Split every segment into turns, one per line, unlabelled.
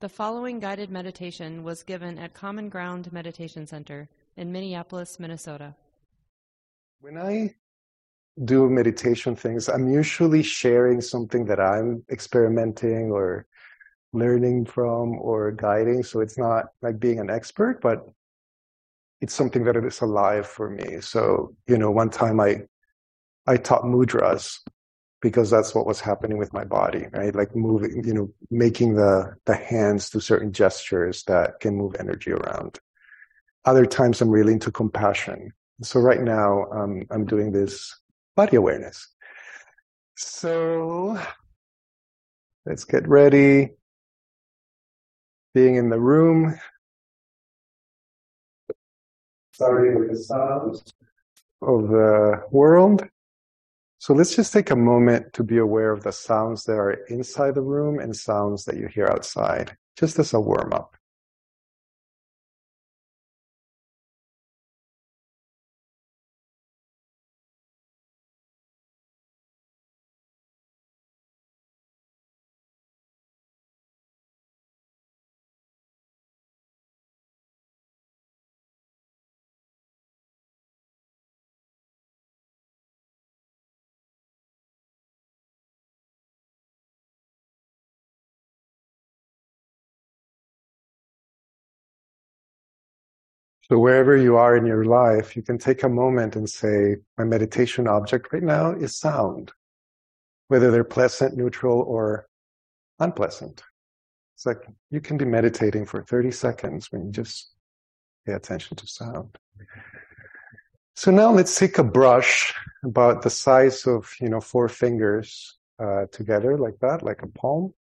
The following guided meditation was given at Common Ground Meditation Center in Minneapolis, Minnesota.
When I do meditation things, I'm usually sharing something that I'm experimenting or learning from or guiding. So it's not like being an expert, but it's something that is alive for me. So, you know, one time I I taught mudras because that's what was happening with my body, right? Like moving, you know, making the the hands do certain gestures that can move energy around. Other times I'm really into compassion. So right now um, I'm doing this body awareness. So let's get ready. Being in the room. Starting with the sounds of the world. So let's just take a moment to be aware of the sounds that are inside the room and sounds that you hear outside, just as a warm up. So wherever you are in your life, you can take a moment and say, my meditation object right now is sound, whether they're pleasant, neutral, or unpleasant. It's like you can be meditating for 30 seconds when you just pay attention to sound. So now let's take a brush about the size of, you know, four fingers uh, together like that, like a palm.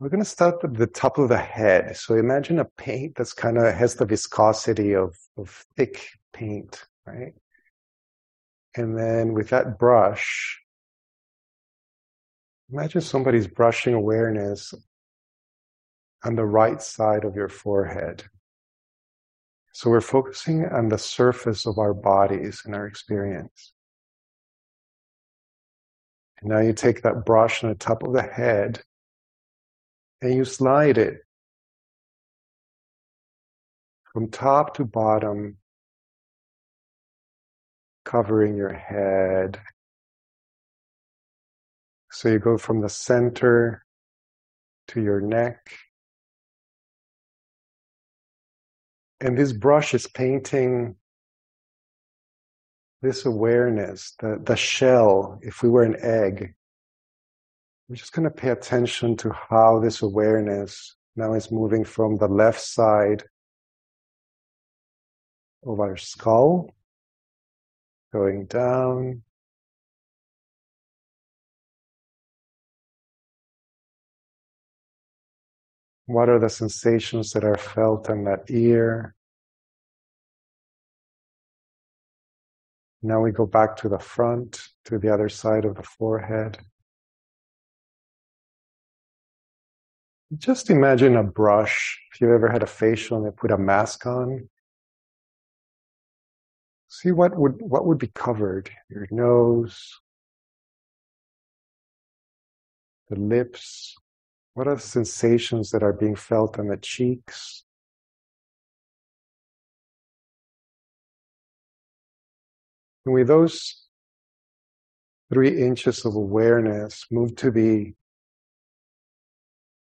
We're going to start at the top of the head. So imagine a paint that's kind of has the viscosity of, of thick paint, right? And then with that brush, imagine somebody's brushing awareness on the right side of your forehead. So we're focusing on the surface of our bodies and our experience. And now you take that brush on the top of the head and you slide it from top to bottom, covering your head. So you go from the center to your neck. And this brush is painting this awareness, the, the shell, if we were an egg, we're just going to pay attention to how this awareness now is moving from the left side of our skull, going down. What are the sensations that are felt in that ear? Now we go back to the front, to the other side of the forehead. Just imagine a brush. If you ever had a facial and they put a mask on, see what would what would be covered. Your nose, the lips. What are the sensations that are being felt on the cheeks? And with those three inches of awareness, move to the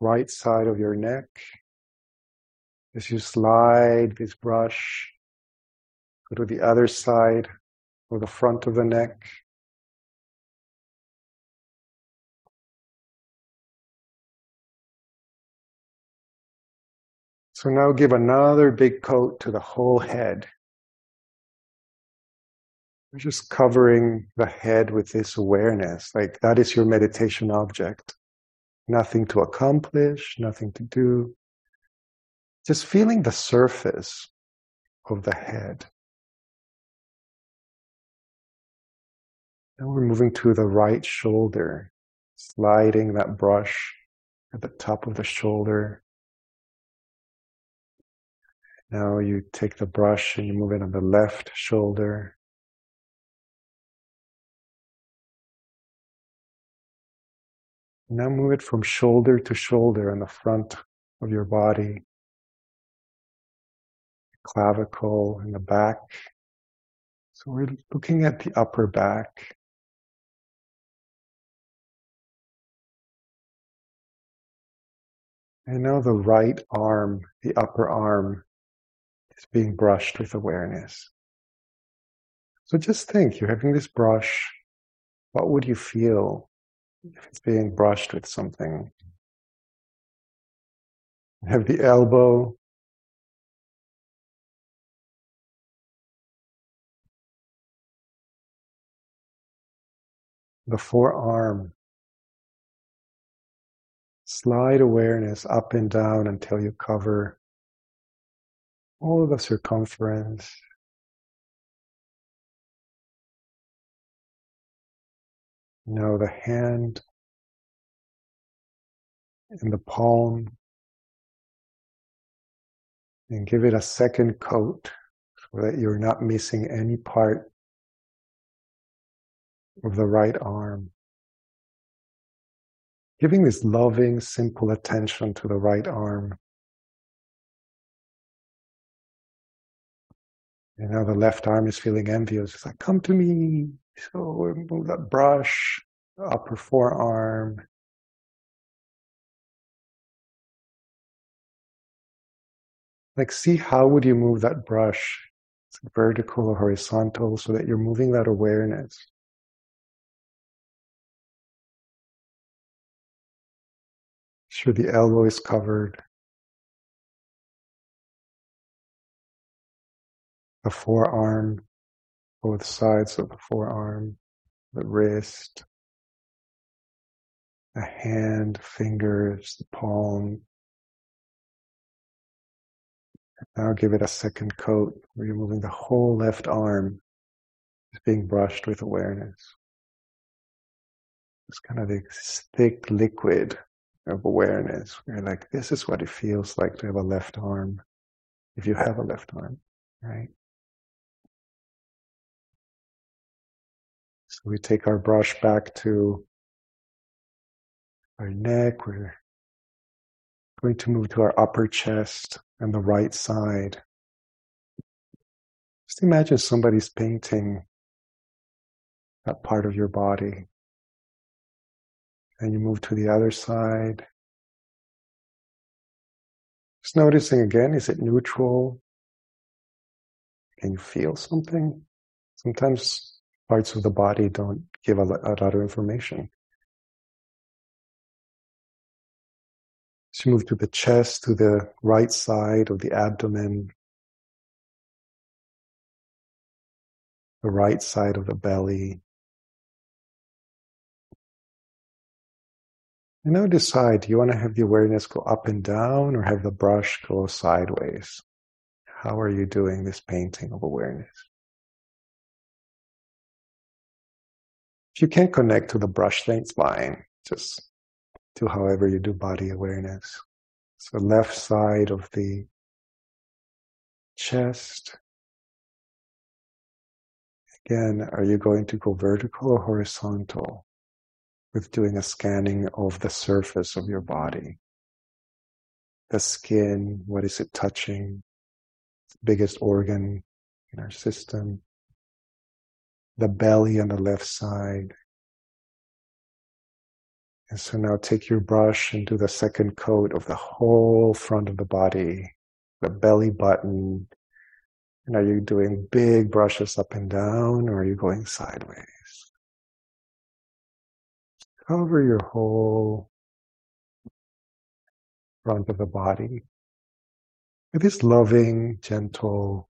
right side of your neck as you slide this brush go to the other side or the front of the neck. So now give another big coat to the whole head. You're just covering the head with this awareness, like that is your meditation object nothing to accomplish, nothing to do. Just feeling the surface of the head. Now we're moving to the right shoulder, sliding that brush at the top of the shoulder. Now you take the brush and you move it on the left shoulder. Now move it from shoulder to shoulder on the front of your body, clavicle in the back. So we're looking at the upper back. And now the right arm, the upper arm, is being brushed with awareness. So just think, you're having this brush. What would you feel it's being brushed with something? Have the elbow the forearm. Slide awareness up and down until you cover all the circumference. Now the hand and the palm and give it a second coat so that you're not missing any part of the right arm. Giving this loving, simple attention to the right arm. And now the left arm is feeling envious. It's like, come to me. So we move that brush, upper forearm. Like, see how would you move that brush? It's vertical or horizontal so that you're moving that awareness. Sure, the elbow is covered. The forearm, both sides of the forearm, the wrist, the hand, fingers, the palm. Now give it a second coat where you're moving the whole left arm is being brushed with awareness. It's kind of this thick liquid of awareness. We're like, this is what it feels like to have a left arm, if you have a left arm, right? We take our brush back to our neck. We're going to move to our upper chest and the right side. Just imagine somebody's painting that part of your body. And you move to the other side. Just noticing again, is it neutral? Can you feel something? Sometimes parts of the body don't give a lot of information. So move to the chest, to the right side of the abdomen, the right side of the belly, And now decide, do you want to have the awareness go up and down or have the brush go sideways? How are you doing this painting of awareness? If you can't connect to the brush, then it's fine. Just do however you do body awareness. So left side of the chest. Again, are you going to go vertical or horizontal? with doing a scanning of the surface of your body. The skin, what is it touching? biggest organ in our system. The belly on the left side. And so now take your brush and do the second coat of the whole front of the body, the belly button. And are you doing big brushes up and down or are you going sideways? cover your whole front of the body with this loving, gentle,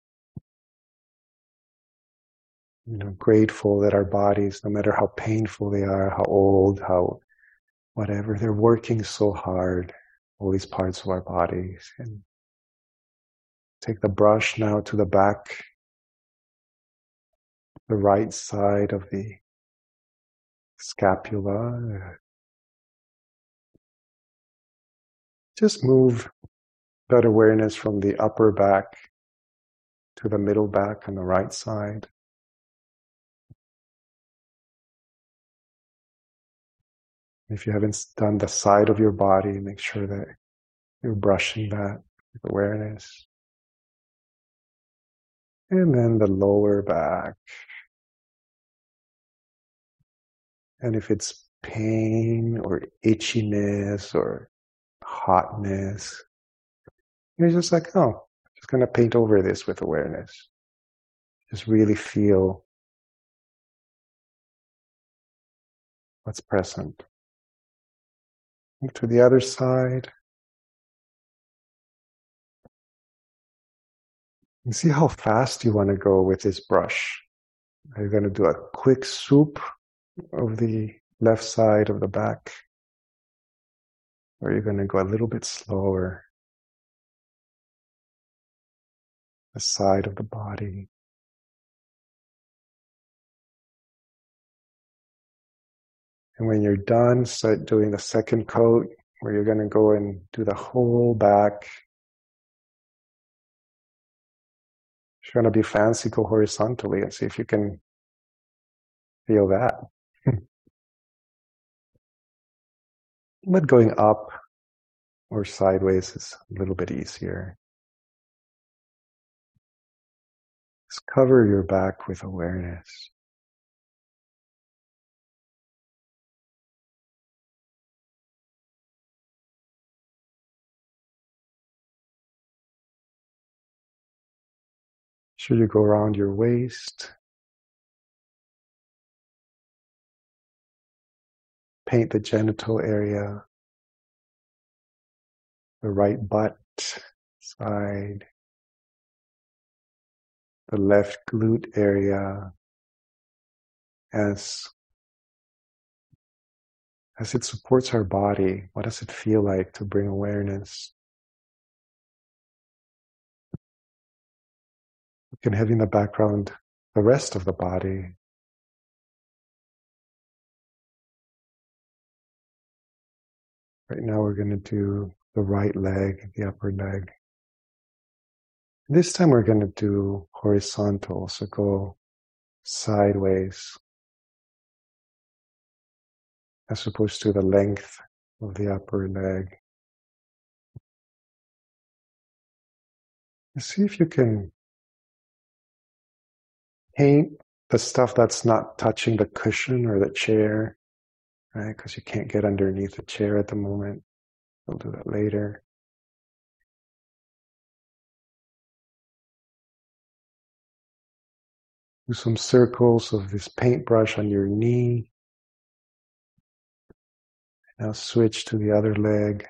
you know, grateful that our bodies, no matter how painful they are, how old, how whatever, they're working so hard, all these parts of our bodies. And take the brush now to the back, the right side of the scapula. Just move that awareness from the upper back to the middle back on the right side. If you haven't done the side of your body, make sure that You're brushing that with awareness. And then the lower back. And if it's pain or itchiness or hotness, you're just like, oh, I'm just going to paint over this with awareness. Just really feel what's present. To the other side. And see how fast you want to go with this brush. Are you going to do a quick swoop of the left side of the back? Or are you going to go a little bit slower? The side of the body. And when you're done, start doing the second coat where you're going to go and do the whole back. If you're going to be fancy, go horizontally and see if you can feel that. but going up or sideways is a little bit easier. Just cover your back with awareness. Sure you go around your waist. Paint the genital area, the right butt side, the left glute area. As as it supports our body, what does it feel like to bring awareness can have in the background the rest of the body. Right now we're going to do the right leg, the upper leg. This time we're going to do horizontal, so go sideways as opposed to the length of the upper leg. See if you can paint the stuff that's not touching the cushion or the chair, right? Because you can't get underneath the chair at the moment. We'll do that later. Do some circles of this paintbrush on your knee. Now switch to the other leg.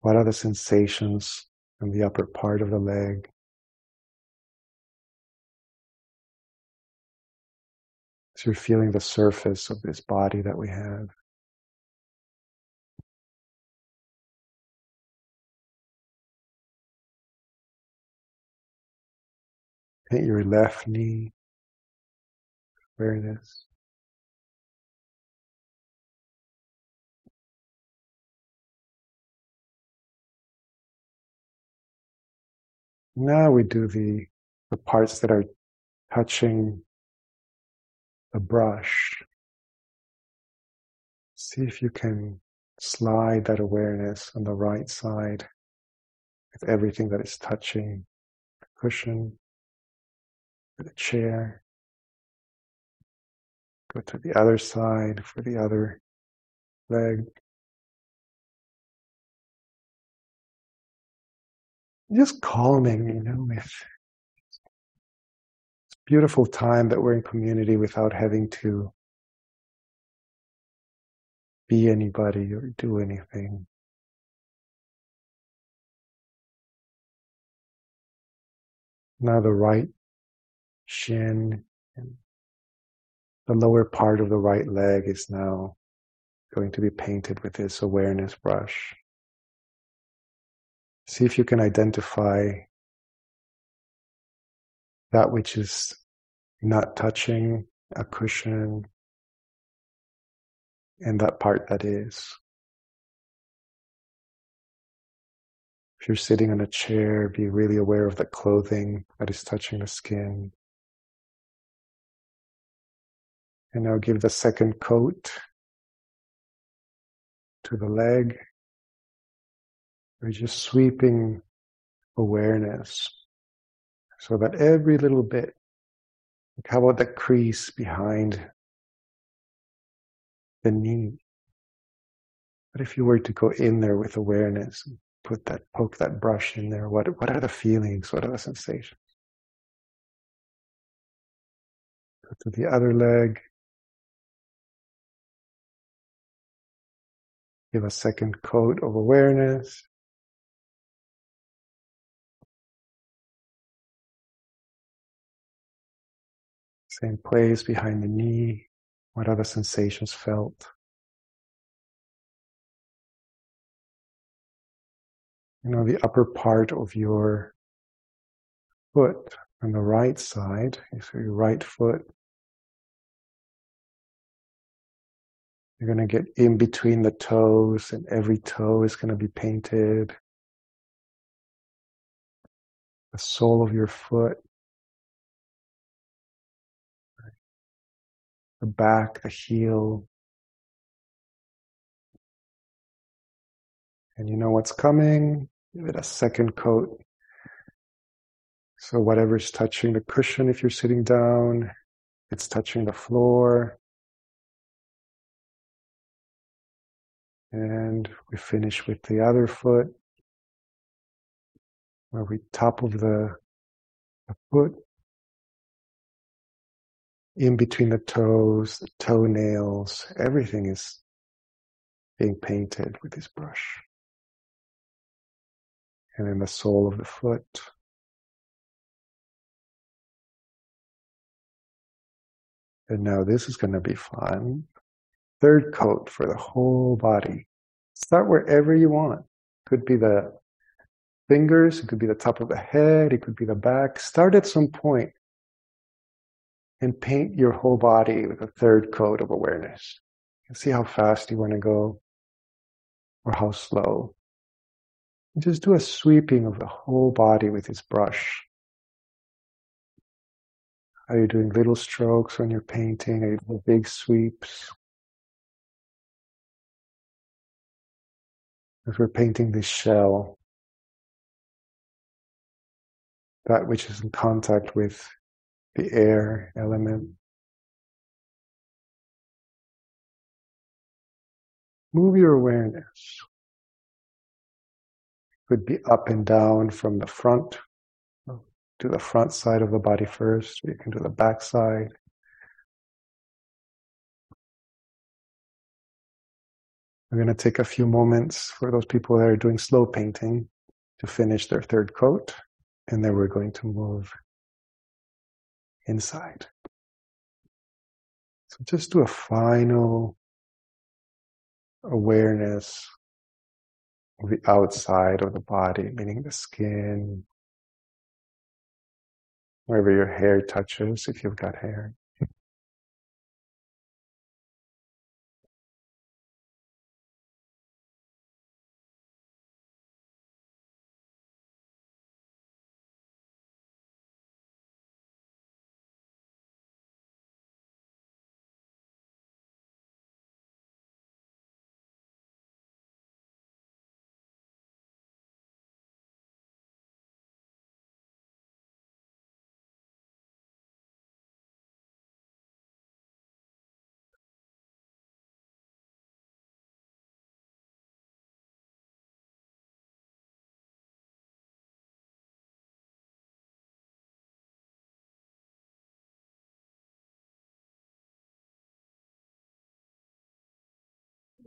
What are the sensations in the upper part of the leg? So you're feeling the surface of this body that we have. Paint your left knee, awareness. Now we do the, the parts that are touching the brush. See if you can slide that awareness on the right side with everything that is touching the cushion, the chair. Go to the other side for the other leg. Just calming, you know, with beautiful time that we're in community without having to be anybody or do anything. Now the right shin and the lower part of the right leg is now going to be painted with this awareness brush. See if you can identify that which is not touching a cushion and that part that is. If you're sitting on a chair, be really aware of the clothing that is touching the skin. And now give the second coat to the leg. We're just sweeping awareness so that every little bit, how about that crease behind the knee? But if you were to go in there with awareness, and put that, poke that brush in there, what, what are the feelings? What are the sensations? Go to the other leg. Give a second coat of awareness. Same place behind the knee. What other sensations felt? You know, the upper part of your foot on the right side, so your right foot. You're going to get in between the toes, and every toe is going to be painted. The sole of your foot the back, the heel. And you know what's coming. Give it a second coat. So whatever's touching the cushion if you're sitting down, it's touching the floor. And we finish with the other foot, where we top of the, the foot in between the toes, the toenails, everything is being painted with this brush. And then the sole of the foot. And now this is going to be fun. Third coat for the whole body. Start wherever you want. Could be the fingers, it could be the top of the head, it could be the back. Start at some point and paint your whole body with a third coat of awareness. And see how fast you want to go or how slow. just do a sweeping of the whole body with this brush. Are you doing little strokes when you're painting? Are you doing big sweeps? As we're painting this shell, that which is in contact with the air element. Move your awareness. Could be up and down from the front to the front side of the body first, or you can do the back side. We're going to take a few moments for those people that are doing slow painting to finish their third coat, and then we're going to move inside. So just do a final awareness of the outside of the body, meaning the skin, wherever your hair touches, if you've got hair.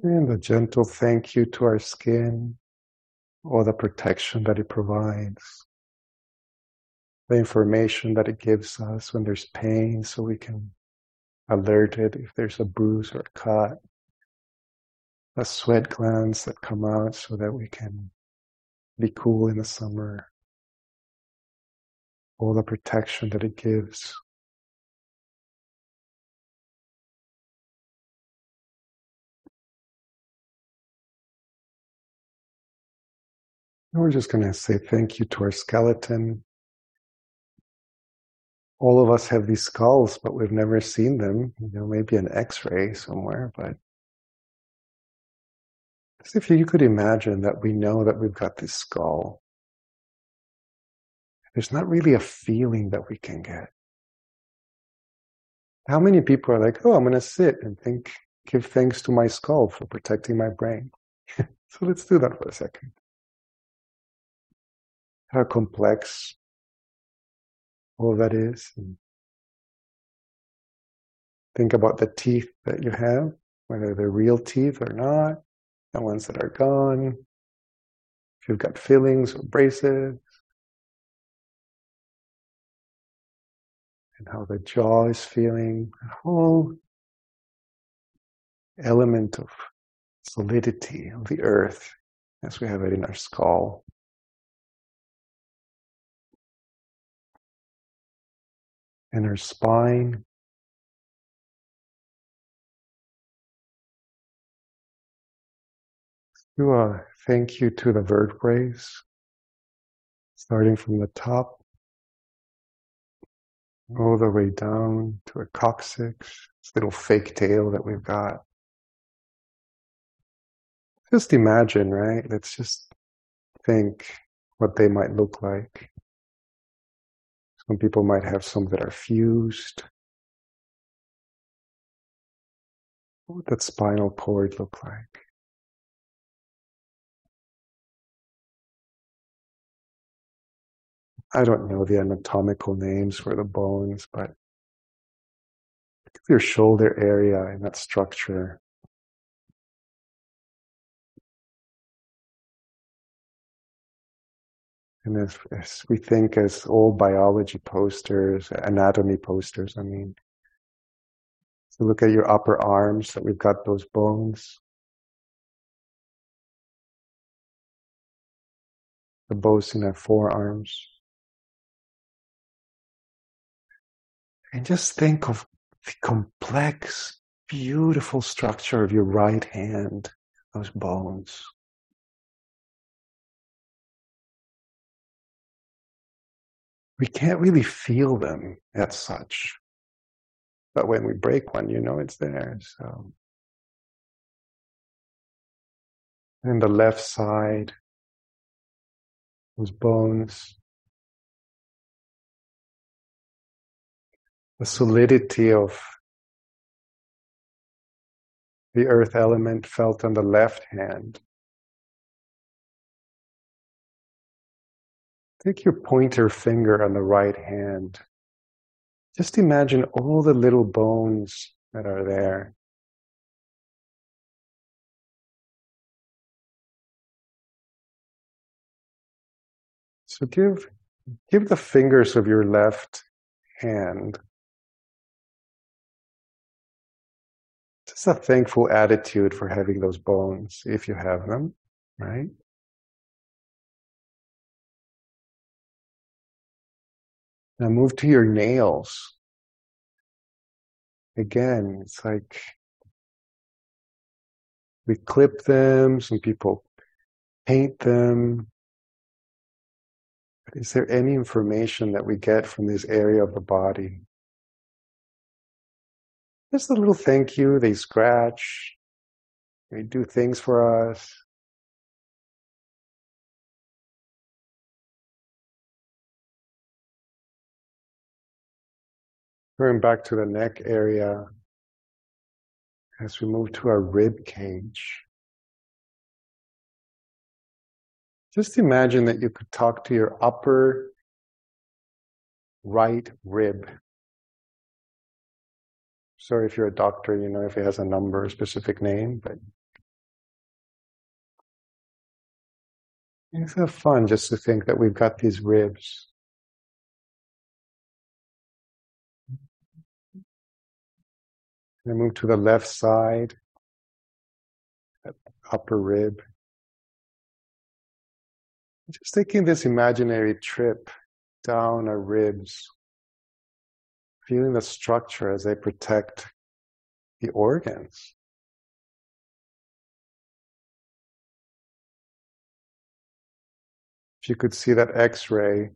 And a gentle thank you to our skin, all the protection that it provides, the information that it gives us when there's pain so we can alert it if there's a bruise or a cut, the sweat glands that come out so that we can be cool in the summer, all the protection that it gives And we're just going to say thank you to our skeleton. All of us have these skulls, but we've never seen them. You know, maybe an X-ray somewhere, but As if you could imagine that we know that we've got this skull. There's not really a feeling that we can get. How many people are like, oh, I'm going to sit and think, give thanks to my skull for protecting my brain? so let's do that for a second. How complex all that is. And think about the teeth that you have, whether they're real teeth or not, the ones that are gone. If you've got fillings or braces. And how the jaw is feeling, a whole element of solidity of the earth as we have it in our skull. And her spine. Do a thank you to the vertebrae, starting from the top all the way down to a coccyx, this little fake tail that we've got. Just imagine, right? Let's just think what they might look like. Some people might have some that are fused. What would that spinal cord look like? I don't know the anatomical names for the bones, but your shoulder area and that structure And as, we think as old biology posters, anatomy posters, I mean, so look at your upper arms that we've got those bones. The bones in our forearms. And just think of the complex, beautiful structure of your right hand, those bones. We can't really feel them as such. But when we break one, you know it's there. So, and the left side, those bones, the solidity of the earth element felt on the left hand. Take your pointer finger on the right hand. Just imagine all the little bones that are there. So give, give the fingers of your left hand just a thankful attitude for having those bones, if you have them, right? Now move to your nails. Again, it's like we clip them, some people paint them. But is there any information that we get from this area of the body? Just a little thank you. They scratch. They do things for us. Going back to the neck area as we move to our rib cage. Just imagine that you could talk to your upper right rib. Sorry if you're a doctor, you know if it has a number, a specific name, but it's so fun just to think that we've got these ribs. And move to the left side, upper rib. Just taking this imaginary trip down our ribs, feeling the structure as they protect the organs. If you could see that x ray,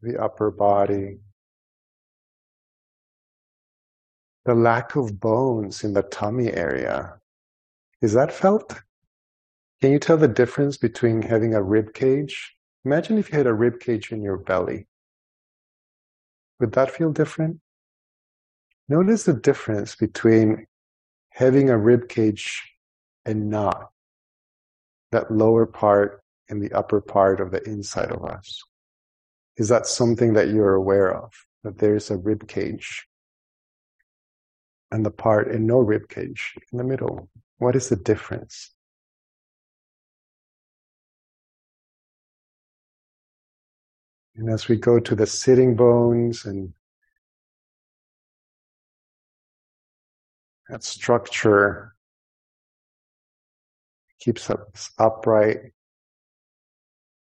the upper body, the lack of bones in the tummy area. Is that felt? Can you tell the difference between having a rib cage? Imagine if you had a rib cage in your belly. Would that feel different? Notice the difference between having a rib cage and not. That lower part and the upper part of the inside of us. Is that something that you're aware of? That there's a rib cage and the part in no rib cage in the middle. What is the difference? And as we go to the sitting bones and that structure keeps us upright.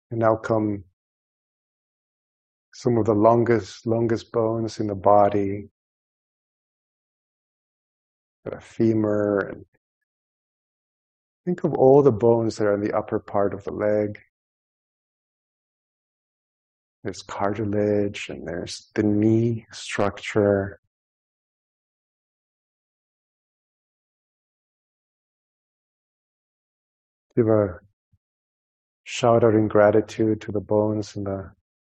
And now come some of the longest, longest bones in the body, the femur, and think of all the bones that are in the upper part of the leg. There's cartilage and there's the knee structure. Give a shout out in gratitude to the bones in the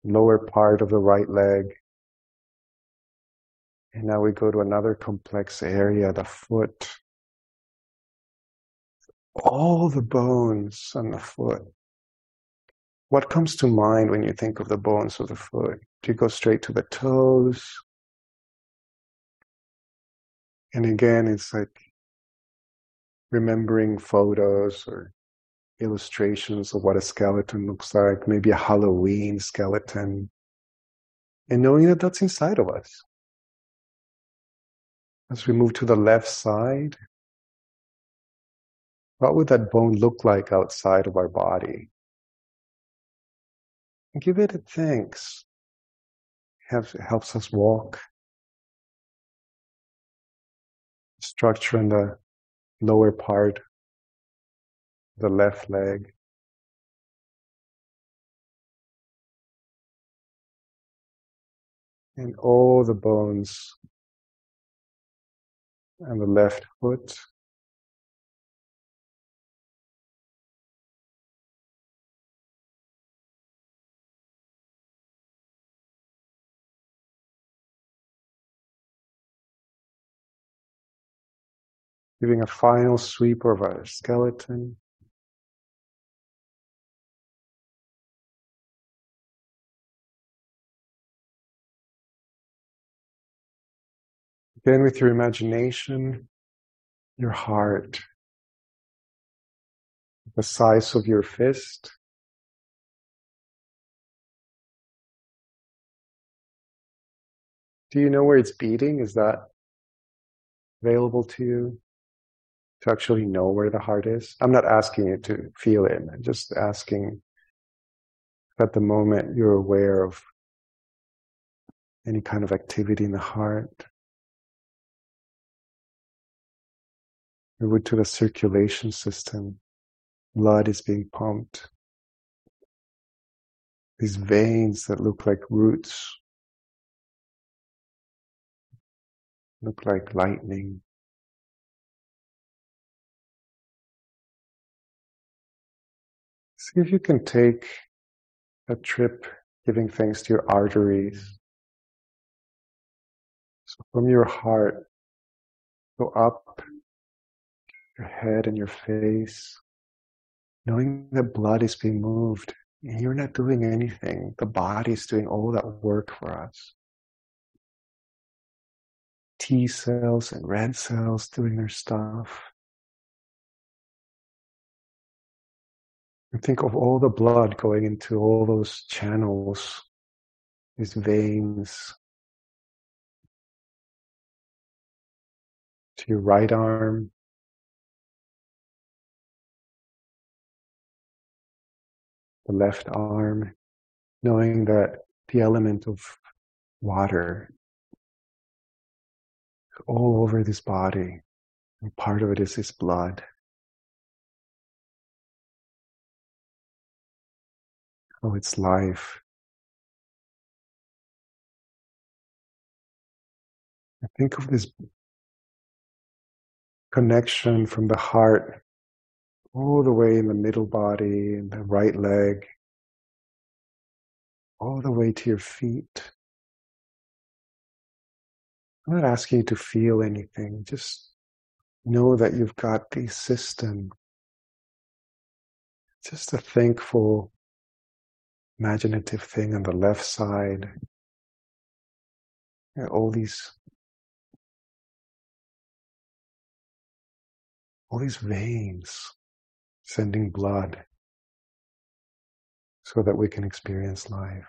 lower part of the right leg. And now we go to another complex area, the foot. All the bones on the foot. What comes to mind when you think of the bones of the foot? Do you go straight to the toes? And again, it's like remembering photos or illustrations of what a skeleton looks like, maybe a Halloween skeleton, and knowing that that's inside of us. As we move to the left side, what would that bone look like outside of our body? And give it a thanks. It helps us walk. Structure in the lower part the left leg. And all the bones and the left foot. Giving a final sweep of our skeleton. Then, with your imagination, your heart, the size of your fist. Do you know where it's beating? Is that available to you to actually know where the heart is? I'm not asking you to feel it, I'm just asking at the moment you're aware of any kind of activity in the heart. Move to the circulation system. Blood is being pumped. These veins that look like roots look like lightning. See if you can take a trip giving thanks to your arteries. So from your heart, go up your head and your face, knowing that blood is being moved. You're not doing anything. The body is doing all that work for us. T cells and red cells doing their stuff. And think of all the blood going into all those channels, these veins, to your right arm, the left arm, knowing that the element of water all over this body, and part of it is this blood. Oh, it's life. I think of this connection from the heart all the way in the middle body and the right leg, all the way to your feet. I'm not asking you to feel anything, just know that you've got the system. Just a thankful, imaginative thing on the left side. all these all these veins sending blood so that we can experience life.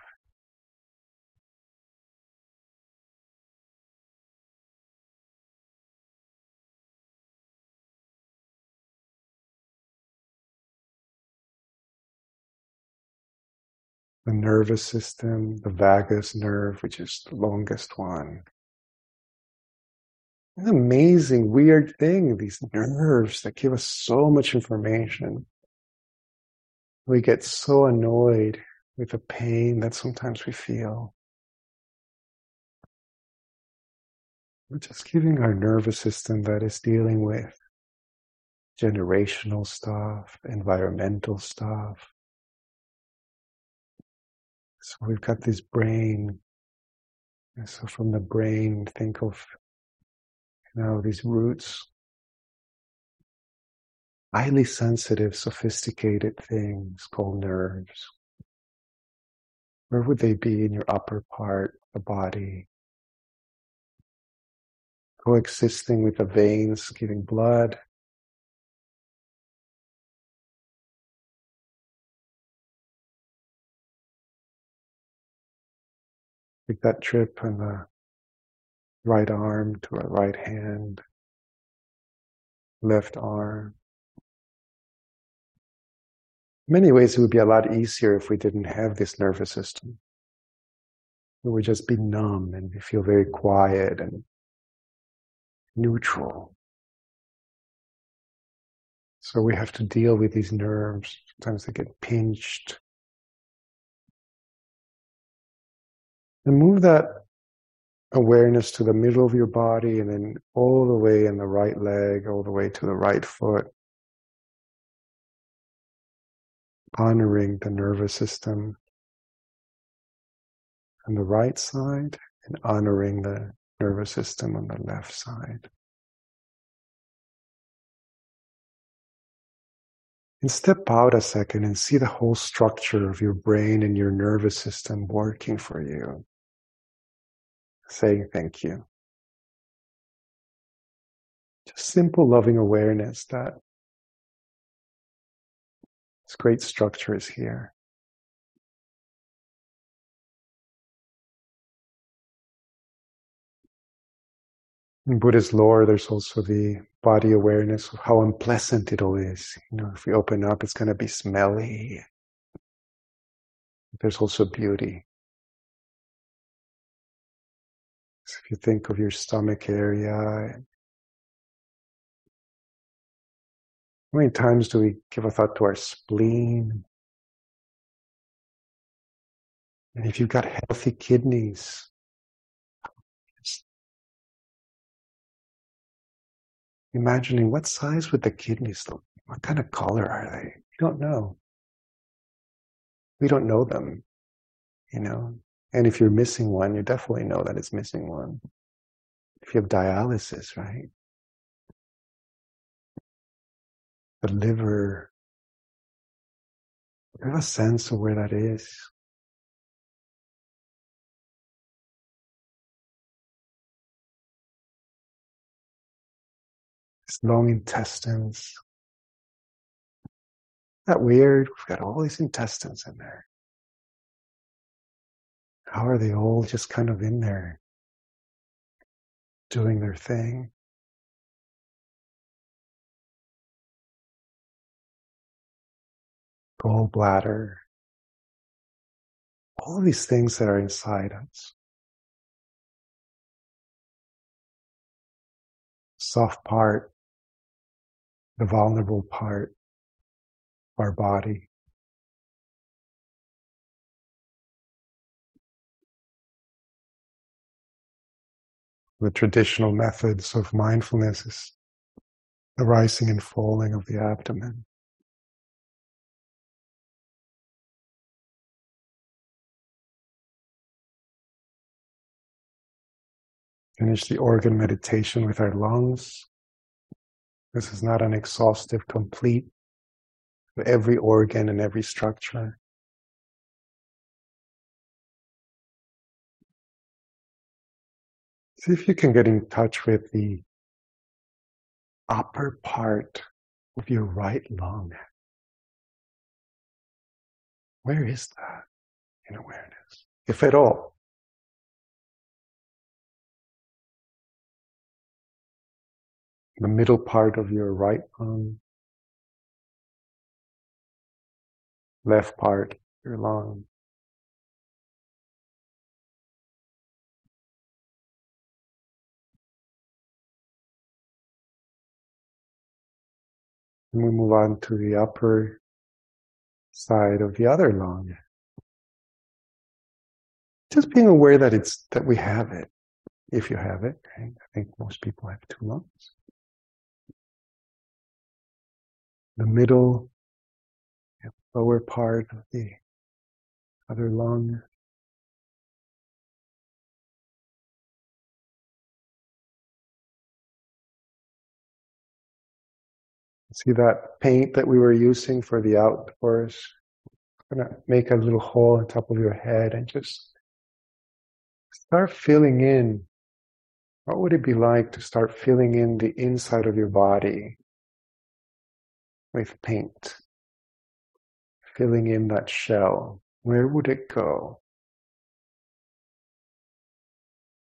The nervous system, the vagus nerve, which is the longest one, an amazing, weird thing, these nerves that give us so much information. We get so annoyed with the pain that sometimes we feel. We're just giving our nervous system that is dealing with generational stuff, environmental stuff. So we've got this brain. And so from the brain, think of now these roots, highly sensitive, sophisticated things called nerves. Where would they be in your upper part, the body? Coexisting with the veins, giving blood. That trip and the right arm to a right hand, left arm. Many ways, it would be a lot easier if we didn't have this nervous system. We would just be numb and we feel very quiet and neutral. So we have to deal with these nerves. Sometimes they get pinched. And move that awareness to the middle of your body and then all the way in the right leg, all the way to the right foot. Honoring the nervous system on the right side and honoring the nervous system on the left side. And step out a second and see the whole structure of your brain and your nervous system working for you saying thank you. Just simple loving awareness that this great structure is here. In Buddha's lore, there's also the body awareness of how unpleasant it all is. You know, if we open up, it's going to be smelly. There's also beauty. If you think of your stomach area, how many times do we give a thought to our spleen? And if you've got healthy kidneys, imagining what size would the kidneys look? What kind of color are they? We don't know. We don't know them, you know. And if you're missing one, you definitely know that it's missing one. If you have dialysis, right? The liver, you have a sense of where that is. These long intestines. Isn't that weird? We've got all these intestines in there. How are they all just kind of in there doing their thing? Gallbladder, all of these things that are inside us. Soft part, the vulnerable part our body. The traditional methods of mindfulness is the rising and falling of the abdomen. Finish the organ meditation with our lungs. This is not an exhaustive, complete for every organ and every structure. See if you can get in touch with the upper part of your right lung. Where is that in awareness, if at all? The middle part of your right lung, left part, your lung. And we move on to the upper side of the other lung. Just being aware that it's that we have it, if you have it. Right? I think most people have two lungs. The middle, lower part of the other lung. See that paint that we were using for the outdoors? I'm gonna make a little hole on top of your head and just start filling in. What would it be like to start filling in the inside of your body with paint? Filling in that shell. Where would it go?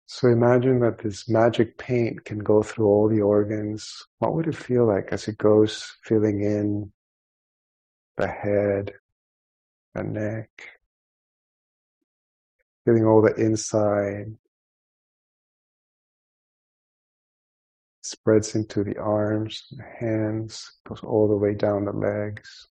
So imagine that this magic paint can go through all the organs. What would it feel like as it goes filling in the head, the neck, feeling all the inside, spreads into the arms, the hands, goes all the way down the legs.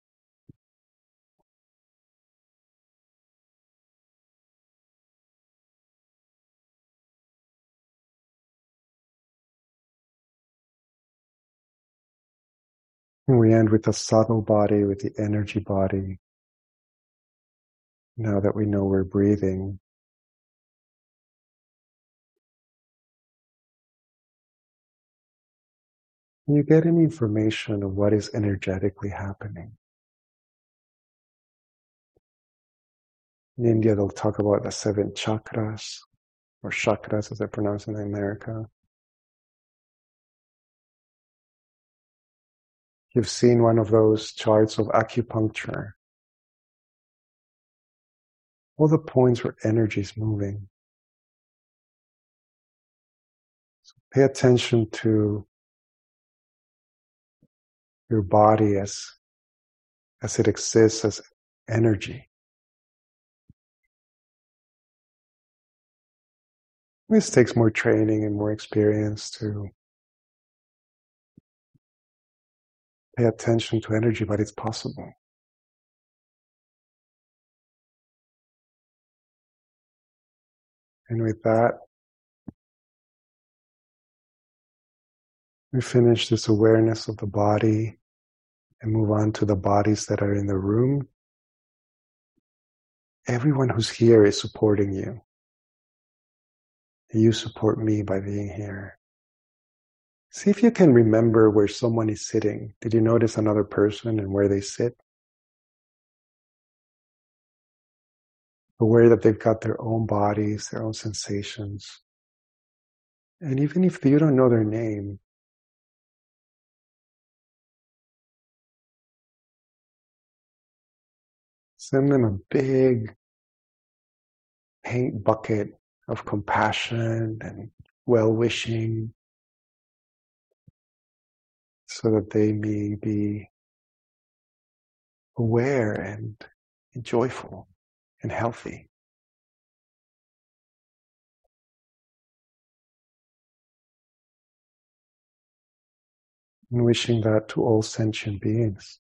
And we end with the subtle body, with the energy body. Now that we know we're breathing, you get any information of what is energetically happening. In India, they'll talk about the seven chakras, or chakras as they pronounce in America. You've seen one of those charts of acupuncture. All the points where energy is moving. So pay attention to your body as, as it exists as energy. This takes more training and more experience to pay attention to energy, but it's possible. And with that, we finish this awareness of the body and move on to the bodies that are in the room. Everyone who's here is supporting you. You support me by being here. See if you can remember where someone is sitting. Did you notice another person and where they sit? Aware that they've got their own bodies, their own sensations. And even if you don't know their name, send them a big paint bucket of compassion and well wishing so that they may be aware and joyful and healthy. And wishing that to all sentient beings.